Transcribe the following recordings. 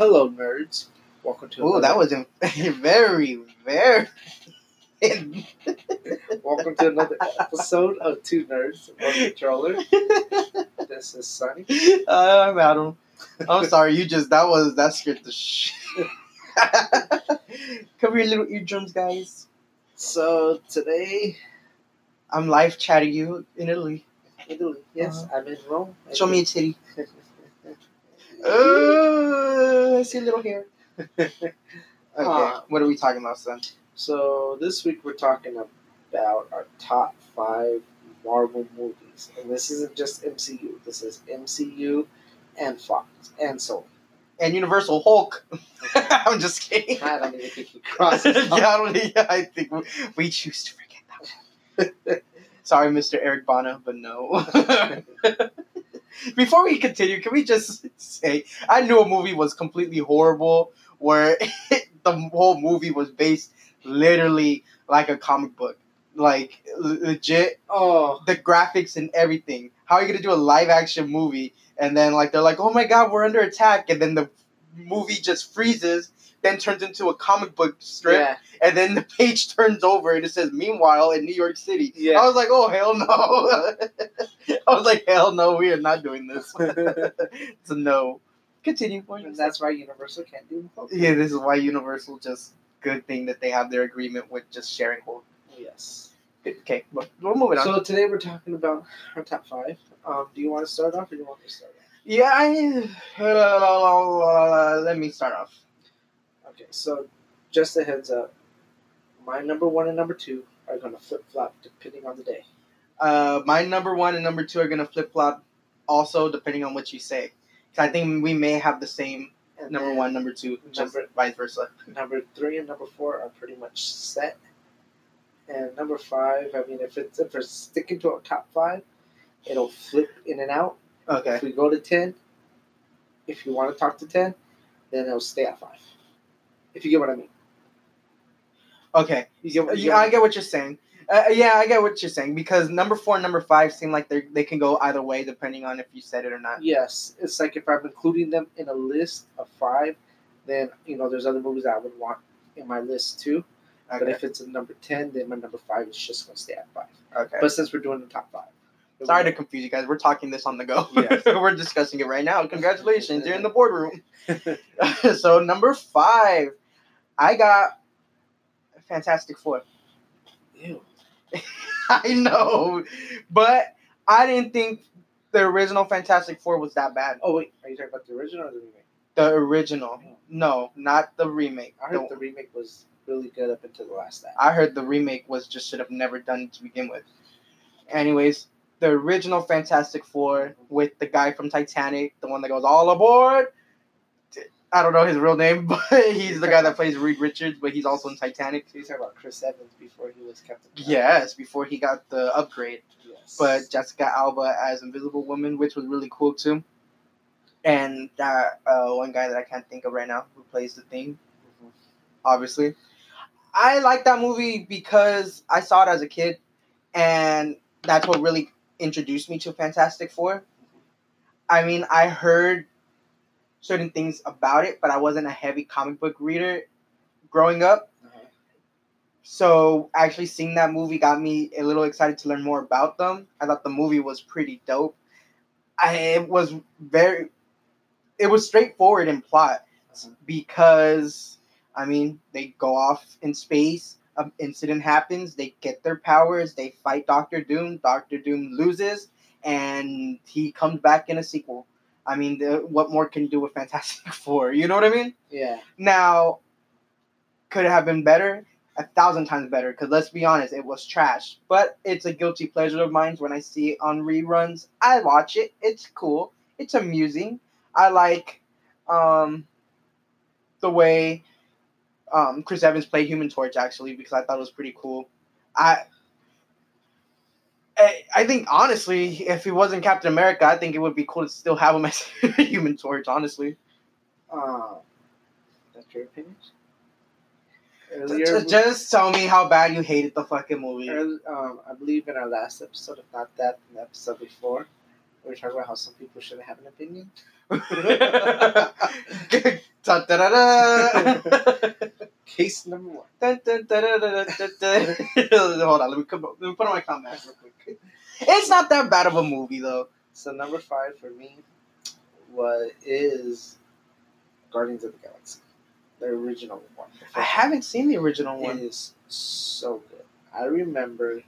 Hello, nerds. Welcome to. Oh, that was a very, very. Welcome to another episode of Two Nerds, One Controller. This is Sunny. Uh, I'm Adam. I'm sorry. You just that was that scared the shit. Cover your little eardrums, guys. So today, I'm live chatting you in Italy. Italy. Yes, I'm in Rome. Show me a titty. Uh, I see a little hair. Okay, Uh, what are we talking about, son? so this week we're talking about our top five Marvel movies, and this isn't just MCU. This is MCU and Fox and Sony. And Universal Hulk. I'm just kidding. I don't even think you cross yeah, I, don't, yeah, I think we, we choose to forget that one. Sorry, Mr. Eric Bana, but no. Before we continue, can we just say I knew a movie was completely horrible where the whole movie was based literally like a comic book. Like legit Oh, the graphics and everything. How are you gonna do a live action movie and then like they're like, oh my god, we're under attack, and then the movie just freezes, then turns into a comic book strip, yeah. and then the page turns over and it says, meanwhile in New York City. Yeah. I was like, oh hell no. I was like, hell no, we are not doing this. it's a no. Continue. for and that's why Universal can't do Hulk. yeah, this is why Universal just good thing that they have their agreement with just sharing whole. Yes. Okay, we're moving on. So today we're talking about our top five. Um, do you want to start off, or do you want me to start off? Yeah, I, let me start off. Okay, so just a heads up, my number one and number two are gonna flip flop depending on the day. Uh, my number one and number two are gonna flip flop, also depending on what you say. 'Cause I think we may have the same And number one, number two, just Number- vice versa. number three and number four are pretty much set. And number five, I mean, if it's if we're sticking to a top five, it'll flip in and out. Okay. If we go to ten, if you want to talk to ten, then it'll stay at five. If you get what I mean. Okay. You get you Yeah, get I get what you're saying. Uh, yeah, I get what you're saying because number four and number five seem like they they can go either way depending on if you said it or not. Yes, it's like if I'm including them in a list of five, then you know there's other movies I would want in my list too. But if it's a number ten, then my number five is just gonna stay at five. Okay. But since we're doing the top five, Sorry to confuse you guys. We're talking this on the go. Yes. We're discussing it right now. Congratulations, you're in the boardroom. so number five, I got Fantastic Four. Ew. I know, but I didn't think the original Fantastic Four was that bad. Oh wait, are you talking about the original or the remake? The original, no, not the remake. I heard The- the remake was really good up until the last act. I heard the remake was just should have never done to begin with. Anyways, the original Fantastic Four with the guy from Titanic, the one that goes all aboard. I don't know his real name, but he's the guy that plays Reed Richards, but he's also in Titanic. So you talking about Chris Evans before he was Captain. America. Yes, before he got the upgrade. Yes. But Jessica Alba as Invisible Woman, which was really cool too. And that uh, one guy that I can't think of right now who plays the thing, Mhm. obviously. I like that movie because I saw it as a kid, and that's what really introduced me to Fantastic Four. I mean, I heard certain things about it, but I wasn't a heavy comic book reader growing up. Uh-huh. So actually seeing that movie got me a little excited to learn more about them. I thought the movie was pretty dope. I it was very it was straightforward in plot Uh-huh. because I mean they go off in space, an incident happens, they get their powers, they fight Doctor Doom, Doctor Doom loses, and he comes back in a sequel. I mean, the, what more can you do with Fantastic Four? You know what I mean? Yeah. Now, could it have been better? A thousand times better. Because let's be honest, it was trash. But it's a guilty pleasure of mine when I see it on reruns. I watch it. It's cool. It's amusing. I like um, the way um, Chris Evans played Human Torch actually because I thought it was pretty cool. I. I think honestly, if he wasn't Captain America, I think it would be cool to still have him as a Human Torch. Honestly, Um, that's your opinion. Earlier, Just tell me how bad you hated the fucking movie. um, I believe in our last episode, if not that, in the episode before, we were talking about how some people shouldn't have an opinion. Case number one. Hold on, let me, come, let me put on my comments real quick. It's not that bad of a movie though. So number five for me what is Guardians of the Galaxy, the original one. I haven't seen the original one. It is so good. I remember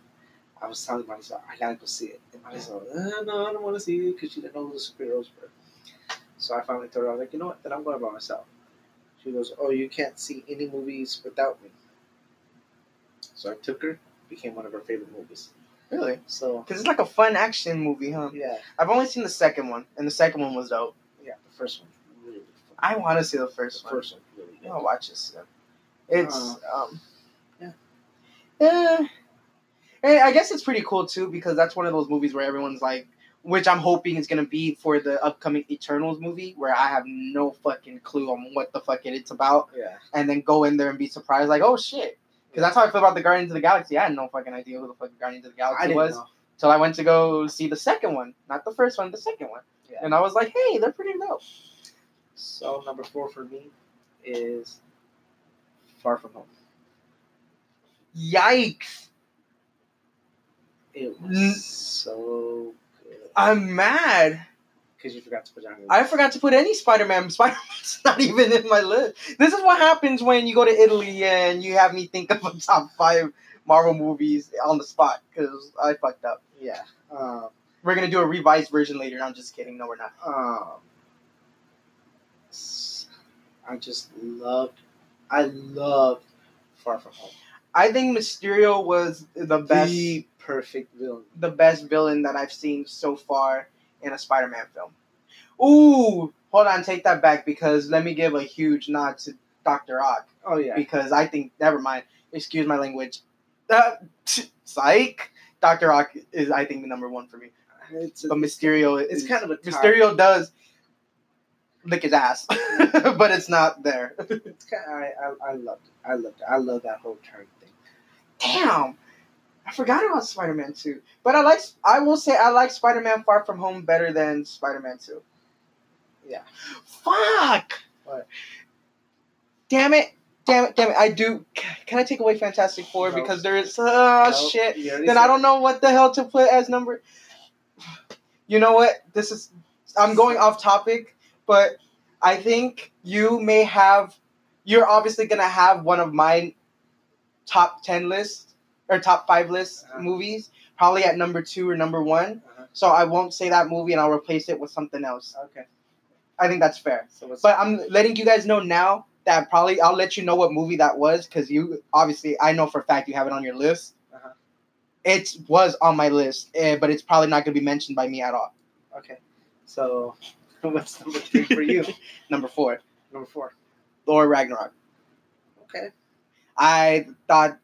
I was telling myself I gotta go see it, and myself, uh, no, I don't want to see it because she didn't know who the superheroes were. So I finally told her, I was like, you know what? Then I'm going by myself. She goes, oh, you can't see any movies without me. So I took her. Became one of her favorite movies. Really? So Because it's like a fun action movie, huh? yeah, I've only seen the second one, and the second one was dope. yeah. The first one. really fun. I want to see the The first one. first one's really good. I'll watch this. Then. It's Uh, um, yeah. yeah. Eh, I guess it's pretty cool too because that's one of those movies where everyone's like, which I'm hoping is gonna be for the upcoming Eternals movie, where I have no fucking clue on what the fuck it's about, Yeah. and then go in there and be surprised, like, oh shit. Because that's how I feel about the Guardians of the Galaxy. I had no fucking idea who the fuck Guardians of the Galaxy was know. till I went to go see the second one, not the first one, the second one, Yeah. and I was like, hey, they're pretty dope. So number four for me is Far From Home. Yikes! It N- was so good I'm mad. because you forgot to put I forgot to put any Spider-Man. Spider-Man's not even in my list. This is what happens when you go to Italy and you have me think of a top five Marvel movies on the spot because I fucked up. Yeah. Um, We're gonna do a revised version later. I'm just kidding. No, we're not. um, I just loved. I loved Far From Home. I think Mysterio was the best, The perfect villain. the best villain that I've seen so far in a Spider-Man film. Ooh, hold on, take that back because let me give a huge nod to Doctor Ock. Oh yeah. because I think never mind. Excuse my language. Uh, psych. Doctor Ock is I think the number one for me. It's, But Mysterio it's is kind of a tie. Mysterio does lick his ass, but it's not there. It's kind of, I, I I loved it. I loved it. I love that whole turn thing. Damn, I forgot about Spider Man Two. But I like I will say I like Spider Man Far From Home better than Spider Man Two. Yeah. Fuck. What? Damn it. Damn it, damn it! I do. Can I take away Fantastic Four No. because there is oh Nope, shit. then I don't know what the hell to put as number. You know what? This is. I'm going off topic, but I think you may have. You're obviously gonna have one of my top ten lists or top five list Uh-huh. movies, probably at number two or number one. Uh-huh. So I won't say that movie, and I'll replace it with something else. Okay. I think that's fair. So But I'm letting you guys know now that probably I'll let you know what movie that was because you obviously I know for a fact you have it on your list. Uh-huh. It was on my list, eh, but it's probably not going to be mentioned by me at all. okay? So what's number three for you? Number four, number four. Thor Ragnarok. Okay. I thought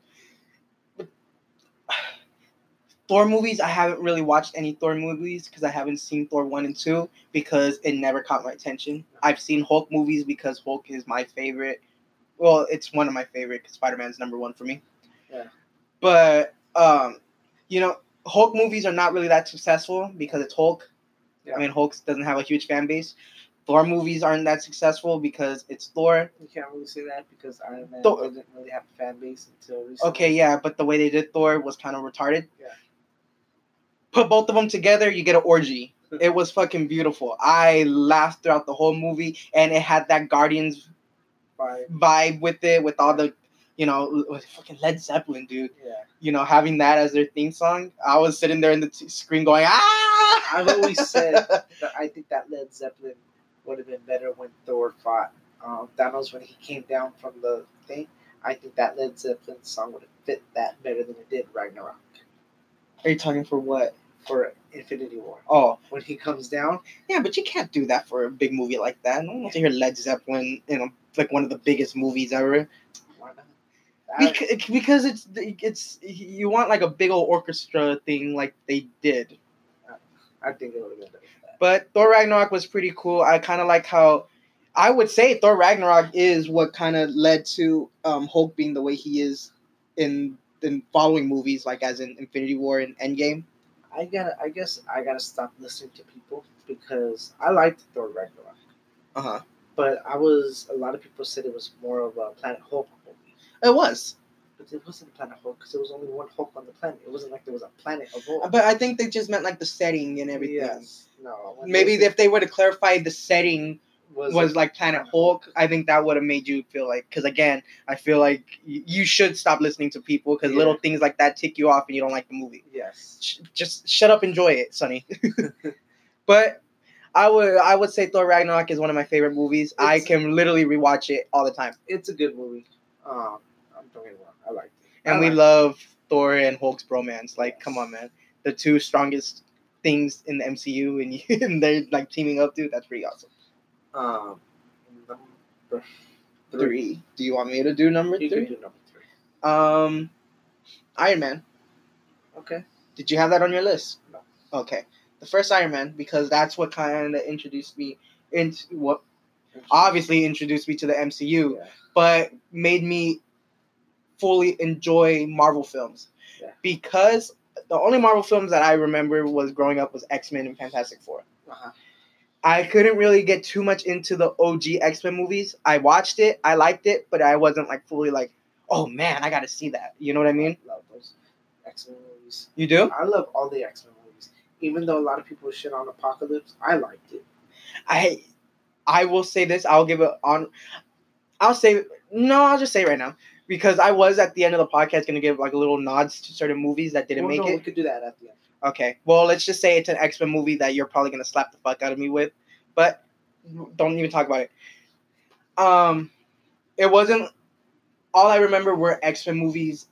Thor movies. I haven't really watched any Thor movies because I haven't seen Thor one and two because it never caught my attention. I've seen Hulk movies because Hulk is my favorite. Well, it's one of my favorite. 'cause Spider-Man's number one for me. Yeah. But um, you know, Hulk movies are not really that successful because it's Hulk. Yeah. I mean, Hulk doesn't have a huge fan base. Thor movies aren't that successful because it's Thor. You can't really say that because Iron Man Thor- didn't really have a fan base until recently. Okay, yeah, but the way they did Thor was kind of retarded. Yeah. Put both of them together, you get an orgy. It was fucking beautiful. I laughed throughout the whole movie, and it had that Guardians By, vibe with it, with all the, you know, with fucking Led Zeppelin, dude. yeah. You know, having that as their theme song. I was sitting there in the t- screen going, ah! I've always said that I think that Led Zeppelin would have been better when Thor fought um, Thanos when he came down from the thing. I think that Led Zeppelin song would have fit that better than it did Ragnarok Are you talking for what? for Infinity War. Oh, When he comes down, yeah, but you can't do that for a big movie like that. No one wants to hear Led Zeppelin in a, like one of the biggest movies ever. why not? Because, because it's it's you want like a big old orchestra thing like they did. I think it would have been better. But Thor Ragnarok was pretty cool. I kind of like how I would say Thor Ragnarok is what kind of led to um, Hulk being the way he is in in following movies like as in Infinity War and Endgame. I gotta. I guess I gotta stop listening to people because I liked Thor Ragnarok, Uh huh. But I was a lot of people said it was more of a Planet Hulk movie, It was, but it wasn't a Planet Hulk because there was only one Hulk on the planet. It wasn't like there was a planet of Hulk. but I think they just meant like the setting and everything. Yes. No. Maybe they if they were to clarify the setting was, was like Planet Hulk, I think that would have made you feel like. Because again, I feel like y- you should stop listening to people because Yeah. little things like that tick you off and you don't like the movie. yes. Sh- just shut up, enjoy it, Sonny. but I would I would say Thor Ragnarok is one of my favorite movies. I can literally rewatch it all the time, It's a good movie. Um, I'm me wrong. I liked it. and I we love Thor and Hulk's bromance. Like, Yes. come on, man, the two strongest things in the MCU, and, you, and they're like teaming up, dude. That's pretty awesome. Um, number Three. Do you want me to do number You three? do number three. Um, Iron Man. Okay. Did you have that on your list? No. Okay. The first Iron Man because that's what kind of introduced me into what obviously introduced me to the MCU, Yeah. but made me fully enjoy Marvel films. Yeah. Because the only Marvel films that I remember was growing up was X Men and Fantastic Four. Uh-huh. I couldn't really get too much into the OG X Men movies. I watched it, I liked it, but I wasn't like fully like, oh man, I gotta see that. You know what I mean? I love those X Men movies. You do? I love all the X Men movies. Even though a lot of people shit on Apocalypse, I liked it. I I will say this. I'll give it on. I'll say no. I'll just say it right now because I was at the end of the podcast gonna give like a little nods to certain movies that didn't Well, make no, We it. could do that at the end. Okay. Well, let's just say it's an X Men movie that you're probably gonna slap the fuck out of me with, but don't even talk about it. Um, it wasn't. All I remember were X Men movies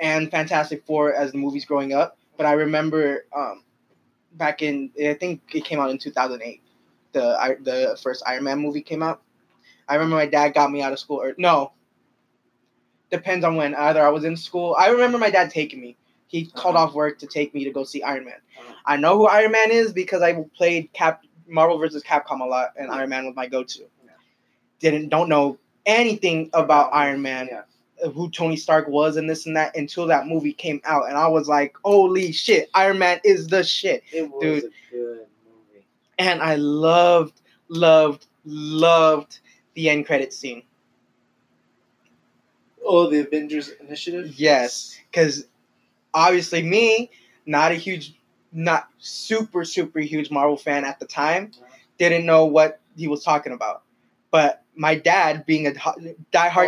and Fantastic Four as the movies growing up, but I remember um, back in I think it came out in two thousand eight. The the first Iron Man movie came out. I remember my dad got me out of school or no. Depends on when. Either I was in school. I remember my dad taking me. He called off work to take me to go see Iron Man. Uh-huh. I know who Iron Man is because I played Cap Marvel vs. Capcom a lot, and. Iron Man was my go-to. Didn't don't know anything about Iron Man, Yeah. who Tony Stark was, and this and that until that movie came out, and I was like, "Holy shit! Iron Man is the shit!" It was Dude. a good movie. And I loved, loved, loved the end credit scene Oh, the Avengers Initiative. Yes. because obviously me, not a huge, not super super huge Marvel fan at the time, didn't know what he was talking about. But my dad, being a diehard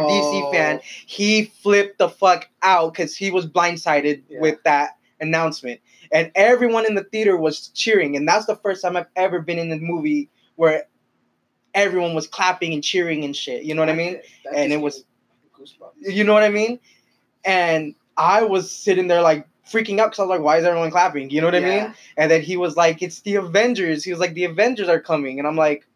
DC Oh. fan, he flipped the fuck out because he was blindsided Yeah. with that announcement, and everyone in the theater was cheering, and that's the first time I've ever been in a movie where everyone was clapping and cheering and shit. You know what I mean? That And it was- goosebumps. You know what I mean? And I was sitting there like freaking out because I was like, why is everyone clapping? You know what I Yeah. mean? And then he was like, it's the Avengers. He was like, the Avengers are coming. And I'm like,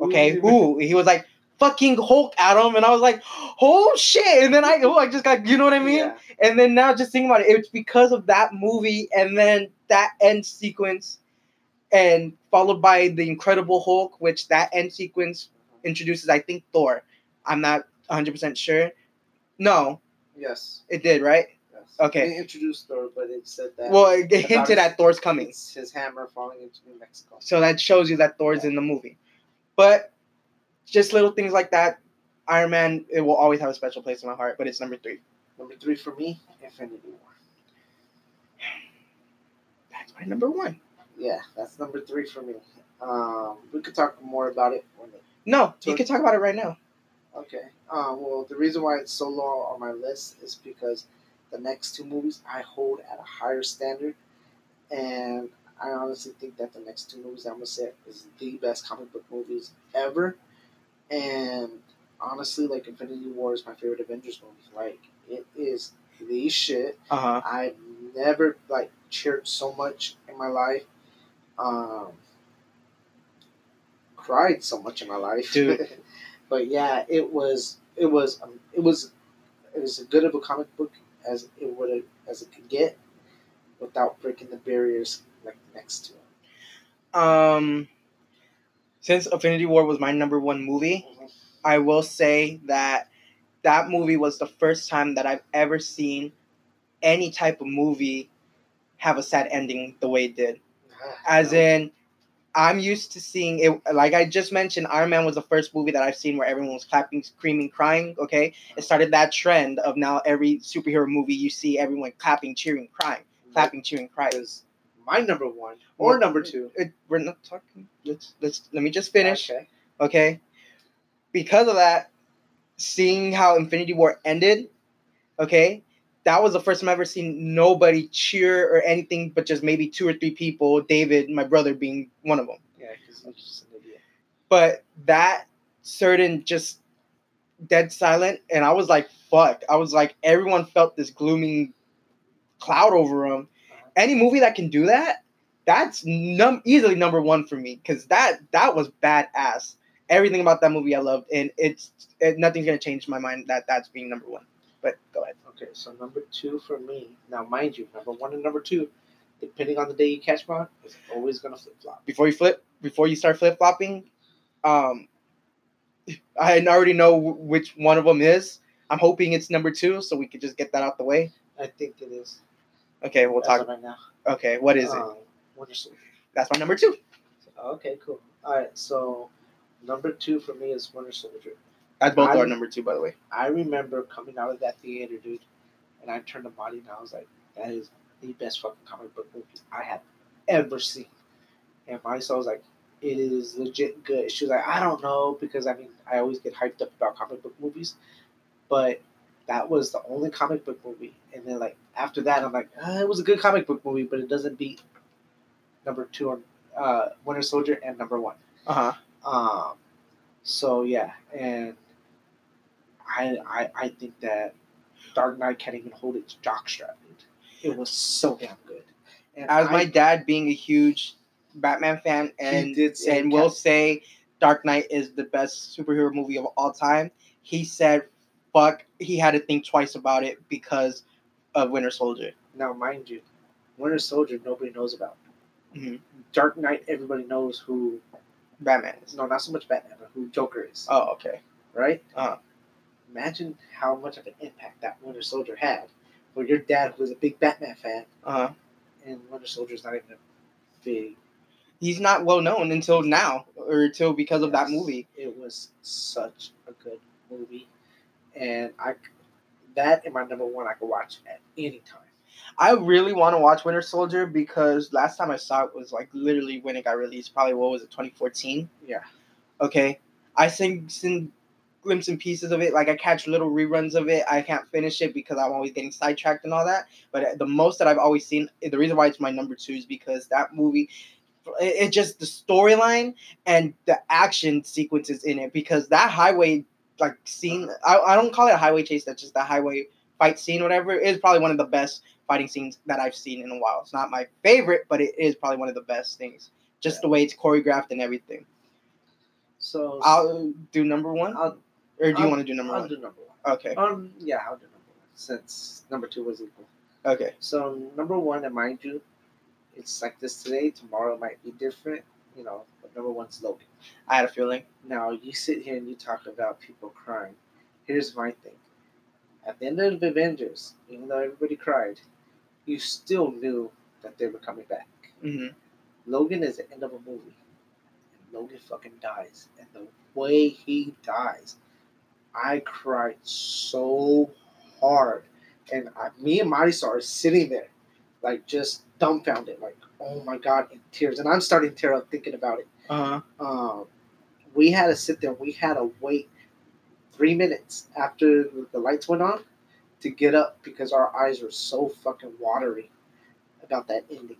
okay, Who- who? He was like, fucking Hulk, Adam. And I was like, oh shit. And then I, oh, I just got, you know what I mean? Yeah. And then now just thinking about it, it's because of that movie and then that end sequence and followed by the Incredible Hulk, which that end sequence introduces, I think, Thor. I'm not 100% sure. No, Yes. it did, right? yes. Okay. They introduced Thor, but it said that. Well, it hinted at Thor's coming. His hammer falling into New Mexico. So that shows you that Thor's in the movie. But just little things like that, Iron Man, it will always have a special place in my heart, but it's number three. Number three for me, Infinity War. That's my number one. Yeah, that's number three for me. Um, we could talk more about it No, you can talk about it right now. Okay. Uh, well, the reason why it's so low on my list is because the next two movies I hold at a higher standard, and I honestly think that the next two movies I'm gonna say is the best comic book movies ever. And honestly, like Infinity War is my favorite Avengers movie. Like it is the shit. Uh huh. I've never like cheered so much in my life. Um, cried so much in my life, Dude. but yeah, it was it was um, it was it was as good of a comic book as it would as it could get, without breaking the barriers like next to it. Um, since Infinity War was my number one movie, I will say that that movie was the first time that I've ever seen any type of movie have a sad ending the way it did. As in, I'm used to seeing it. Like I just mentioned, Iron Man was the first movie that I've seen where everyone was clapping, screaming, crying. Okay, it started that trend of now every superhero movie you see everyone clapping, cheering, crying, clapping, cheering, crying. Is my number one or number two? It, we're not talking. Let's let's let me just finish. Okay. Okay, because of that, seeing how Infinity War ended. Okay, that was the first time I ever seen nobody cheer or anything, but just maybe two or three people. David, my brother, being one of them. Yeah, because just an idiot. but that certain just dead silent and i was like fuck i was like everyone felt this glooming cloud over them Uh-huh. any movie that can do that that's num- easily number one for me because that that was badass everything about that movie i loved and it's it, nothing's gonna change my mind that that's being number one but go ahead Okay, so number two for me. Now, mind you, number one and number two, depending on the day you catch me on, is always gonna flip flop. before you flip before you start flip-flopping um i already know wh- which one of them is i'm hoping it's number two so we could just get that out the way I think it is. okay we'll As talk right now. okay what is it Um, Winter Soldier. that's my number two Okay, cool. All right, so number two for me is Winter Soldier. That's both I- our number two by the way I remember coming out of that theater, dude, and I turned to Molly and I was like, that is the best fucking comic book movie I have ever seen. And Molly saw was like, it is legit good. She was like, I don't know, because I mean, I always get hyped up about comic book movies, but that was the only comic book movie. And then, like, after that, I'm like, uh, it was a good comic book movie, but it doesn't beat number two on uh, Winter Soldier and number one. uh-huh Um, so yeah, and I I I think that Dark Knight can't even hold its jockstrap. It was so damn good. And as I- my dad being a huge batman fan and did say and will say dark knight is the best superhero movie of all time he said fuck he had to think twice about it because of winter soldier now mind you, Winter Soldier nobody knows about. Mhm. Dark Knight everybody knows who. batman is No, not so much Batman, but who Joker is. oh okay right? Uh-huh. Imagine how much of an impact that Winter Soldier had. Well, your dad, who was a big Batman fan, uh-huh and Winter Soldier's not even a big he's not well known until now or until because of that movie It was such a good movie, and I, that and my number one I could watch at any time. I really want to watch Winter Soldier because last time I saw it was like literally when it got released. Probably what was it, 2014? Yeah. Okay. I think seen glimpses and pieces of it. Like I catch little reruns of it. I can't finish it because I'm always getting sidetracked and all that. But uh, the most that I've always seen, the reason why it's my number two is because that movie, it, it just the storyline and the action sequences in it. Because that highway like scene, I, I don't call it a highway chase. That's just the highway fight scene, whatever. Is probably one of the best fighting scenes that I've seen in a while. It's not my favorite, but it is probably one of the best things. Just the way it's choreographed and everything. So I'll do number one, I'll, or do you I'll- want to do number I'll one? do number one. Okay. Um, yeah, I'll do number one since number two was equal. Okay. So number one, and mind you, it's like this today. Tomorrow might be different, you know. But number one's Logan. I had a feeling. Now you sit here and you talk about people crying. Here's my thing. At the end of the Avengers, even though everybody cried, you still knew that they were coming back. hmm Logan is the end of a movie. And Logan fucking dies. And the way he dies, I cried so hard. And I, me and Marisol are sitting there, like just dumbfounded, like, oh my God, in tears. And I'm starting to tear up thinking about it. Uh huh. Um, we had to sit there, we had to wait three minutes after the lights went on to get up because our eyes were so fucking watery about that ending.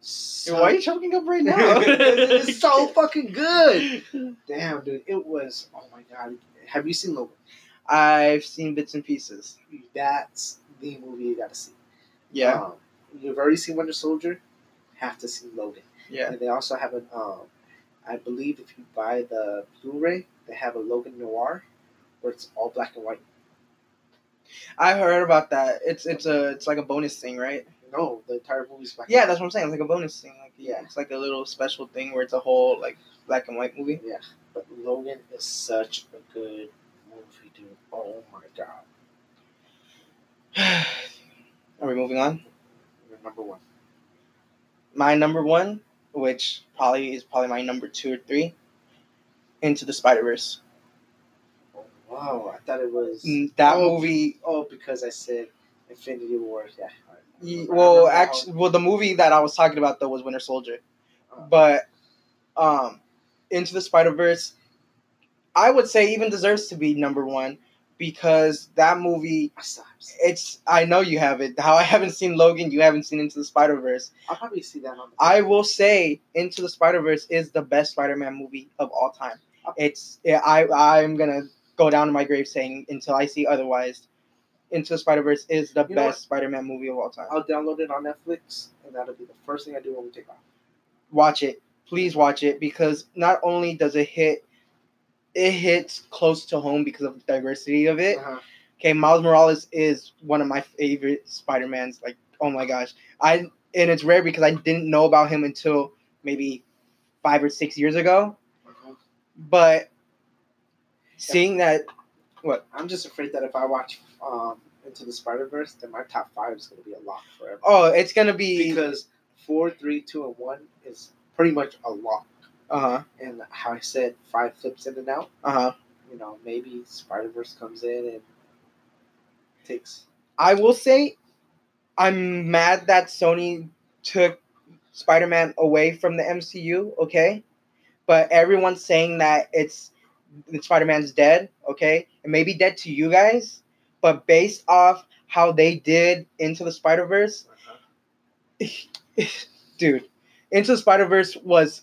So- Why are you choking up right now? it's so fucking good. Damn, dude, it was. Oh my god, have you seen Logan? I've seen bits and pieces. That's the movie you got to see. Yeah. Um, you've already seen Winter Soldier. Have to see Logan. Yeah. And they also have an. Um, I believe if you buy the Blu-ray, they have a Logan Noir, where it's all black and white. I heard about that. It's it's a it's like a bonus thing, right? No, the entire movie's black. Yeah, that's what I'm saying. It's like a bonus thing. Like Yeah. it's like a little special thing where it's a whole like black and white movie. Yeah, but Logan is such a good movie, dude. Oh my god, Are we moving on? number one. My number one which probably is probably my number two or three. Into the Spider Verse. Oh, wow, I thought it was That Oh, movie. Oh, because I said Infinity War. Yeah. Well, actually, well, the movie that I was talking about though was Winter Soldier, uh, but um, Into the Spider Verse, I would say even deserves to be number one because that movie. I still haven't seen- It's I know you have it. How I haven't seen Logan, you haven't seen Into the Spider Verse. I'll probably see that on. The I will say Into the Spider Verse is the best Spider Man movie of all time. It's yeah, I I'm gonna go down to my grave saying until I see otherwise. Into the Spider Verse is the You best Spider Man movie of all time. I'll download it on Netflix, and that'll be the first thing I do when we take off. Watch it, please watch it because not only does it hit, it hits close to home because of the diversity of it. Uh-huh. Okay, Miles Morales is one of my favorite Spider Mans. Like, oh my gosh, I and it's rare because I didn't know about him until maybe five or six years ago. Uh-huh. But seeing that, what I'm just afraid that if I watch um, Into the Spider Verse, then my top five is going to be a lock forever. oh, it's gonna be Because four, three, two, and one is pretty much a lock. uh huh, And how I said, five flips in and out. uh huh. You know, maybe Spider Verse comes in and takes. I will say, I'm mad that Sony took Spider Man away from the MCU. Okay, but everyone's saying that it's Spider Man's dead. Okay, it may be dead to you guys, but based off how they did Into the Spider Verse, Uh-huh. dude, Into the Spider Verse was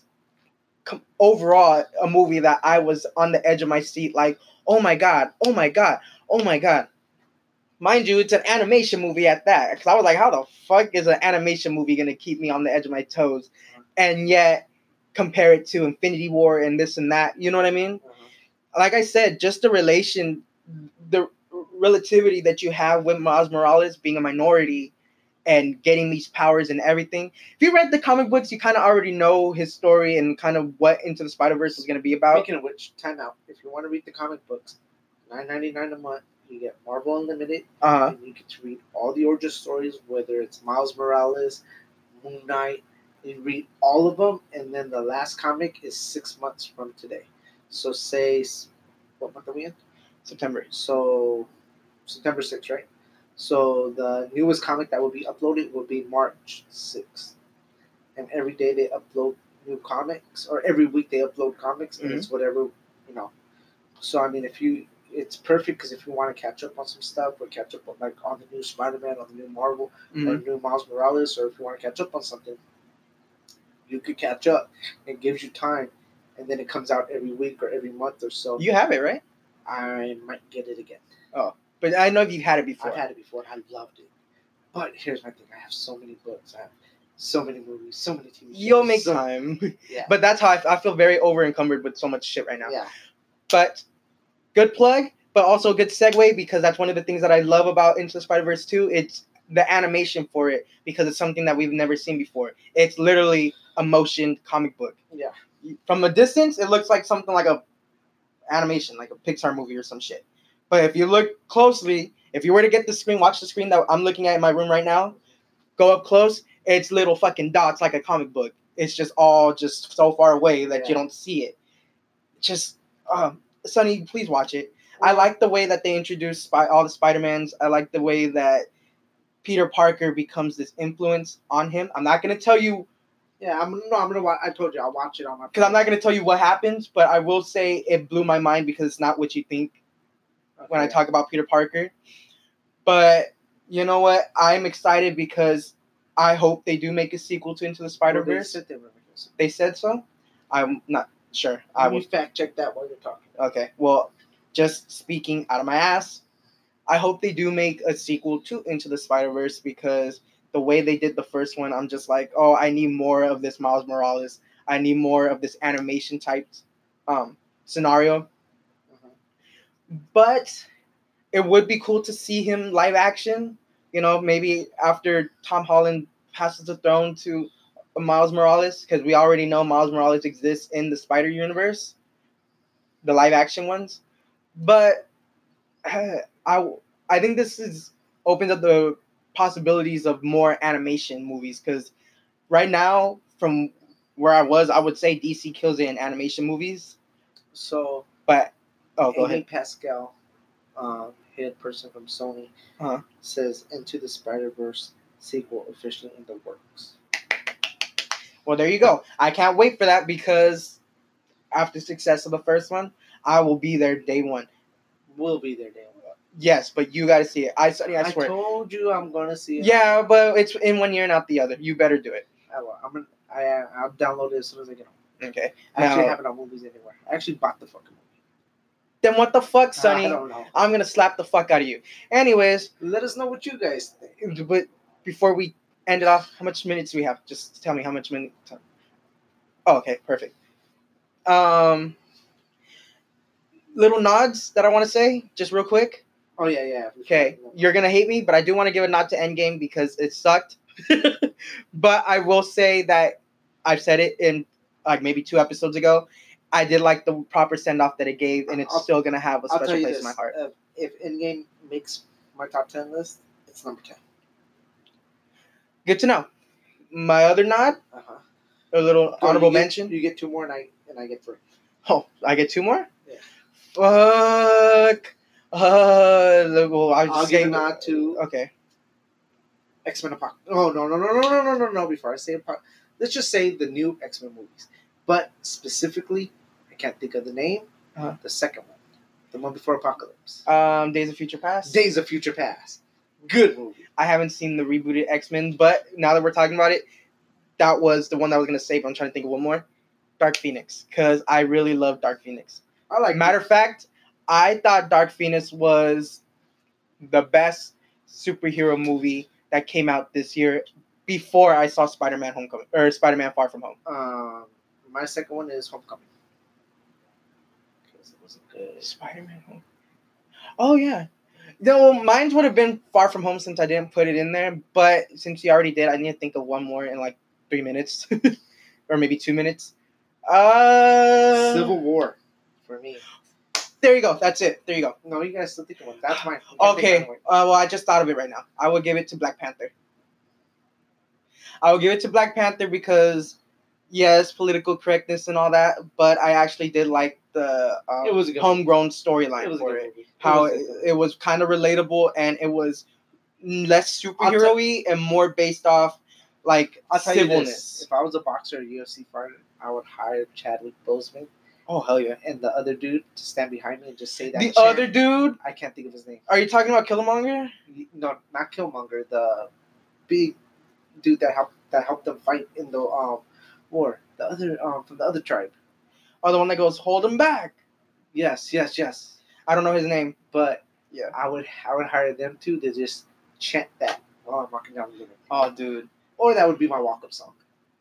overall a movie that I was on the edge of my seat, like, oh my god, oh my god, oh my god. Mind you, it's an animation movie at that. Because I was like, how the fuck is an animation movie gonna keep me on the edge of my toes, and yet compare it to Infinity War and this and that? You know what I mean? Uh-huh. like I said, just the relation, the relativity that you have with Miles Morales being a minority and getting these powers and everything. If you read the comic books, you kind of already know his story and kind of what Into the Spider Verse is going to be about. Speaking of which, time out. If you want to read the comic books, nine ninety nine a month. You get Marvel Unlimited, Uh huh. and you get to read all the origin stories, whether it's Miles Morales, Moon Knight. You read all of them, and then the last comic is six months from today. So say, what month are we in? September. So September sixth, right? So the newest comic that will be uploaded will be March sixth, and every day they upload new comics, or every week they upload comics, and it's whatever you know. So I mean, if you, it's perfect because if you want to catch up on some stuff, or catch up on like on the new Spider Man, on the new Marvel, or Mhm. new Miles Morales, or if you want to catch up on something, you could catch up. It gives you time, and then it comes out every week or every month or so. You have it, right? I might get it again. But I know you've had it before. I've had it before and I loved it. But here's my thing: I have so many books, I have so many movies, so many TV shows. You'll make so, time. Yeah. But that's how I, I feel very over encumbered with so much shit right now. yeah. But good plug, but also a good segue because that's one of the things that I love about Into the Spider Verse 2. It's the animation for it because it's something that we've never seen before. It's literally a motion comic book. Yeah. From a distance, it looks like something like a animation, like a Pixar movie or some shit. But if you look closely, if you were to get the screen, watch the screen that I'm looking at in my room right now, go up close, it's little fucking dots like a comic book. It's just all just so far away that you don't see it. Just um, Sonny, please watch it. I like the way that they introduce spy- all the Spider Mans. I like the way that Peter Parker becomes this influence on him. I'm not gonna tell you Yeah, I'm no, I'm gonna watch. I told you I'll watch it on my. because I'm not gonna tell you what happens, but I will say it blew my mind because it's not what you think when I talk about Peter Parker. But you know what? I'm excited because I hope they do make a sequel to Into the Spider Well, they Verse. said they were making some- They said so. I'm not sure. I will fact check that while you're talking. Okay. Well, just speaking out of my ass, I hope they do make a sequel to Into the Spider Verse because the way they did the first one, I'm just like, oh, I need more of this Miles Morales. I need more of this animation type um, scenario. But it would be cool to see him live action. You know, maybe after Tom Holland passes the throne to Miles Morales, because we already know Miles Morales exists in the Spider Universe, the live action ones. But uh, I I think this is opens up the possibilities of more animation movies because right now, from where I was, I would say DC kills it in animation movies. So But oh, go Amy ahead. Pascal, um, head person from Sony, Uh-huh. says Into the Spider Verse sequel officially in the works. Well, there you go. I can't wait for that because after success of the first one, I will be there day one. We'll be there, Dan. Yes, but you got to see it. I, I I swear. I told you I'm gonna see it. Yeah, but it's in one year, not the other. You better do it. I will. I'm gonna. I I'll download it as soon as I get home. Okay. I actually have it on movies anywhere. I actually bought the fucking movie. Then what the fuck, Sonny? I don't know. I'm gonna slap the fuck out of you. Anyways, Let us know what you guys think. but before we end it off, how much minutes do we have? Just tell me how much minutes. Oh, okay, perfect. Um, little nods that I want to say, just real quick. Oh yeah, yeah. Okay, you're gonna hate me, but I do want to give a nod to Endgame because it sucked. but I will say that I've said it in like maybe two episodes ago. I did like the proper send off that it gave, and it's I'll- still gonna have a I'll special place this: in my heart. uh, if Endgame makes my top ten list, it's number ten. Good to know. My other nod, Uh huh. a little honorable you get, mention. You get two more, and I and I get three. Oh, I get two more. Yeah. Fuck. Uh, well, I was I'll give a nod to Okay. X Men Apocalypse. Oh no no no no no no no no! Before I say Apoc- let's just say the new X Men movies, but specifically, I can't think of the name. Uh-huh. The second one, the one before Apocalypse. Um, Days of Future Past. Days of Future Past. Good movie. I haven't seen the rebooted X Men, but now that we're talking about it, that was the one that I was gonna say. But I'm trying to think of one more. Dark Phoenix, because I really love Dark Phoenix. I like. Matter of fact, I thought Dark Phoenix was the best superhero movie that came out this year before I saw Spider Man Homecoming or Spider Man Far From Home. Um, my second one is Homecoming. 'Cause it wasn't good. Spider Man Home. Oh yeah. No, mine would have been Far From Home since I didn't put it in there. But since you already did, I need to think of one more in like three minutes, or maybe two minutes. Uh, Civil War, for me. There you go. That's it. There you go. No, you guys still think of one. That's mine. You can't think Okay. Uh, well, I just thought of it right now. I would give it to Black Panther. I would give it to Black Panther because, yes, political correctness and all that, but I actually did like the um, It was homegrown storyline for it. movie. How was it, it was kind of relatable and it was less superhero-y and more based off like I'll tell you this: if I was a boxer or UFC fighter, I would hire Chadwick Boseman Oh hell yeah! and the other dude to stand behind me and just say that. The chant. other dude, I can't think of his name. are you talking about Killmonger? No, not Killmonger. The big dude that helped that helped them fight in the um war. The other um from the other tribe. Or the one that goes, "Hold him back"? Yes, yes, yes. I don't know his name. But Yeah. I would I would hire them too to just chant that while I'm walking down the river. Oh, dude. Or that would be my walk up song.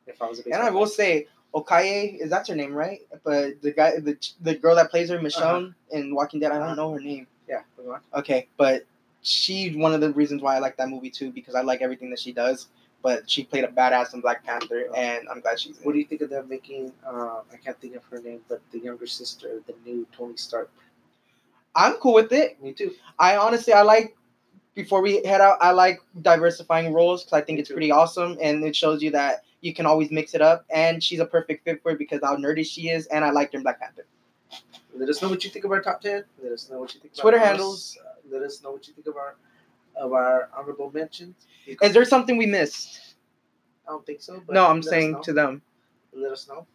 If I was a And I will say, Okoye is that's her name, right? But the guy, the the girl that plays her, Michonne Uh-huh. in Walking Dead, I don't know her name. Yeah. Okay, but she's one of the reasons why I like that movie too because I like everything that she does. But she played a badass in Black Panther, and I'm glad she's in. What do you think of them making? Uh, I can't think of her name, but the younger sister, the new Tony Stark. I'm cool with it. Me too. I honestly, I like. Before we head out, I like diversifying roles because I think Me it's too. pretty awesome, and it shows you that you can always mix it up. And she's a perfect fit for it because how nerdy she is, and I liked her in Black Panther. Let us know what you think of our top ten. Let us know what you think. Twitter handles. Uh, let us know what you think of our of our honorable mentions. Is there something we missed? I don't think so. But No, I'm saying to them. let us know.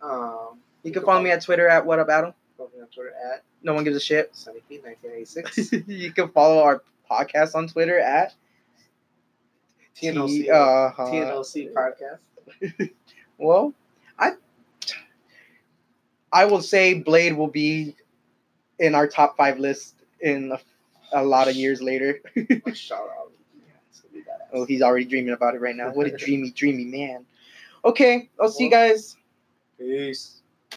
Um, You can follow me at Twitter at What Up Adam. follow me on Twitter at No one gives a shit. Sunny P nineteen eighty six. you can follow our podcast on Twitter at TNOC. T- uh-huh. TNOC podcast. Well, I I will say Blade will be in our top five list in a, a lot of years later. Shout out. Yeah, it's gonna be badass. oh, he's already dreaming about it right now. What a dreamy, dreamy man. Okay, I'll see you guys. Peace.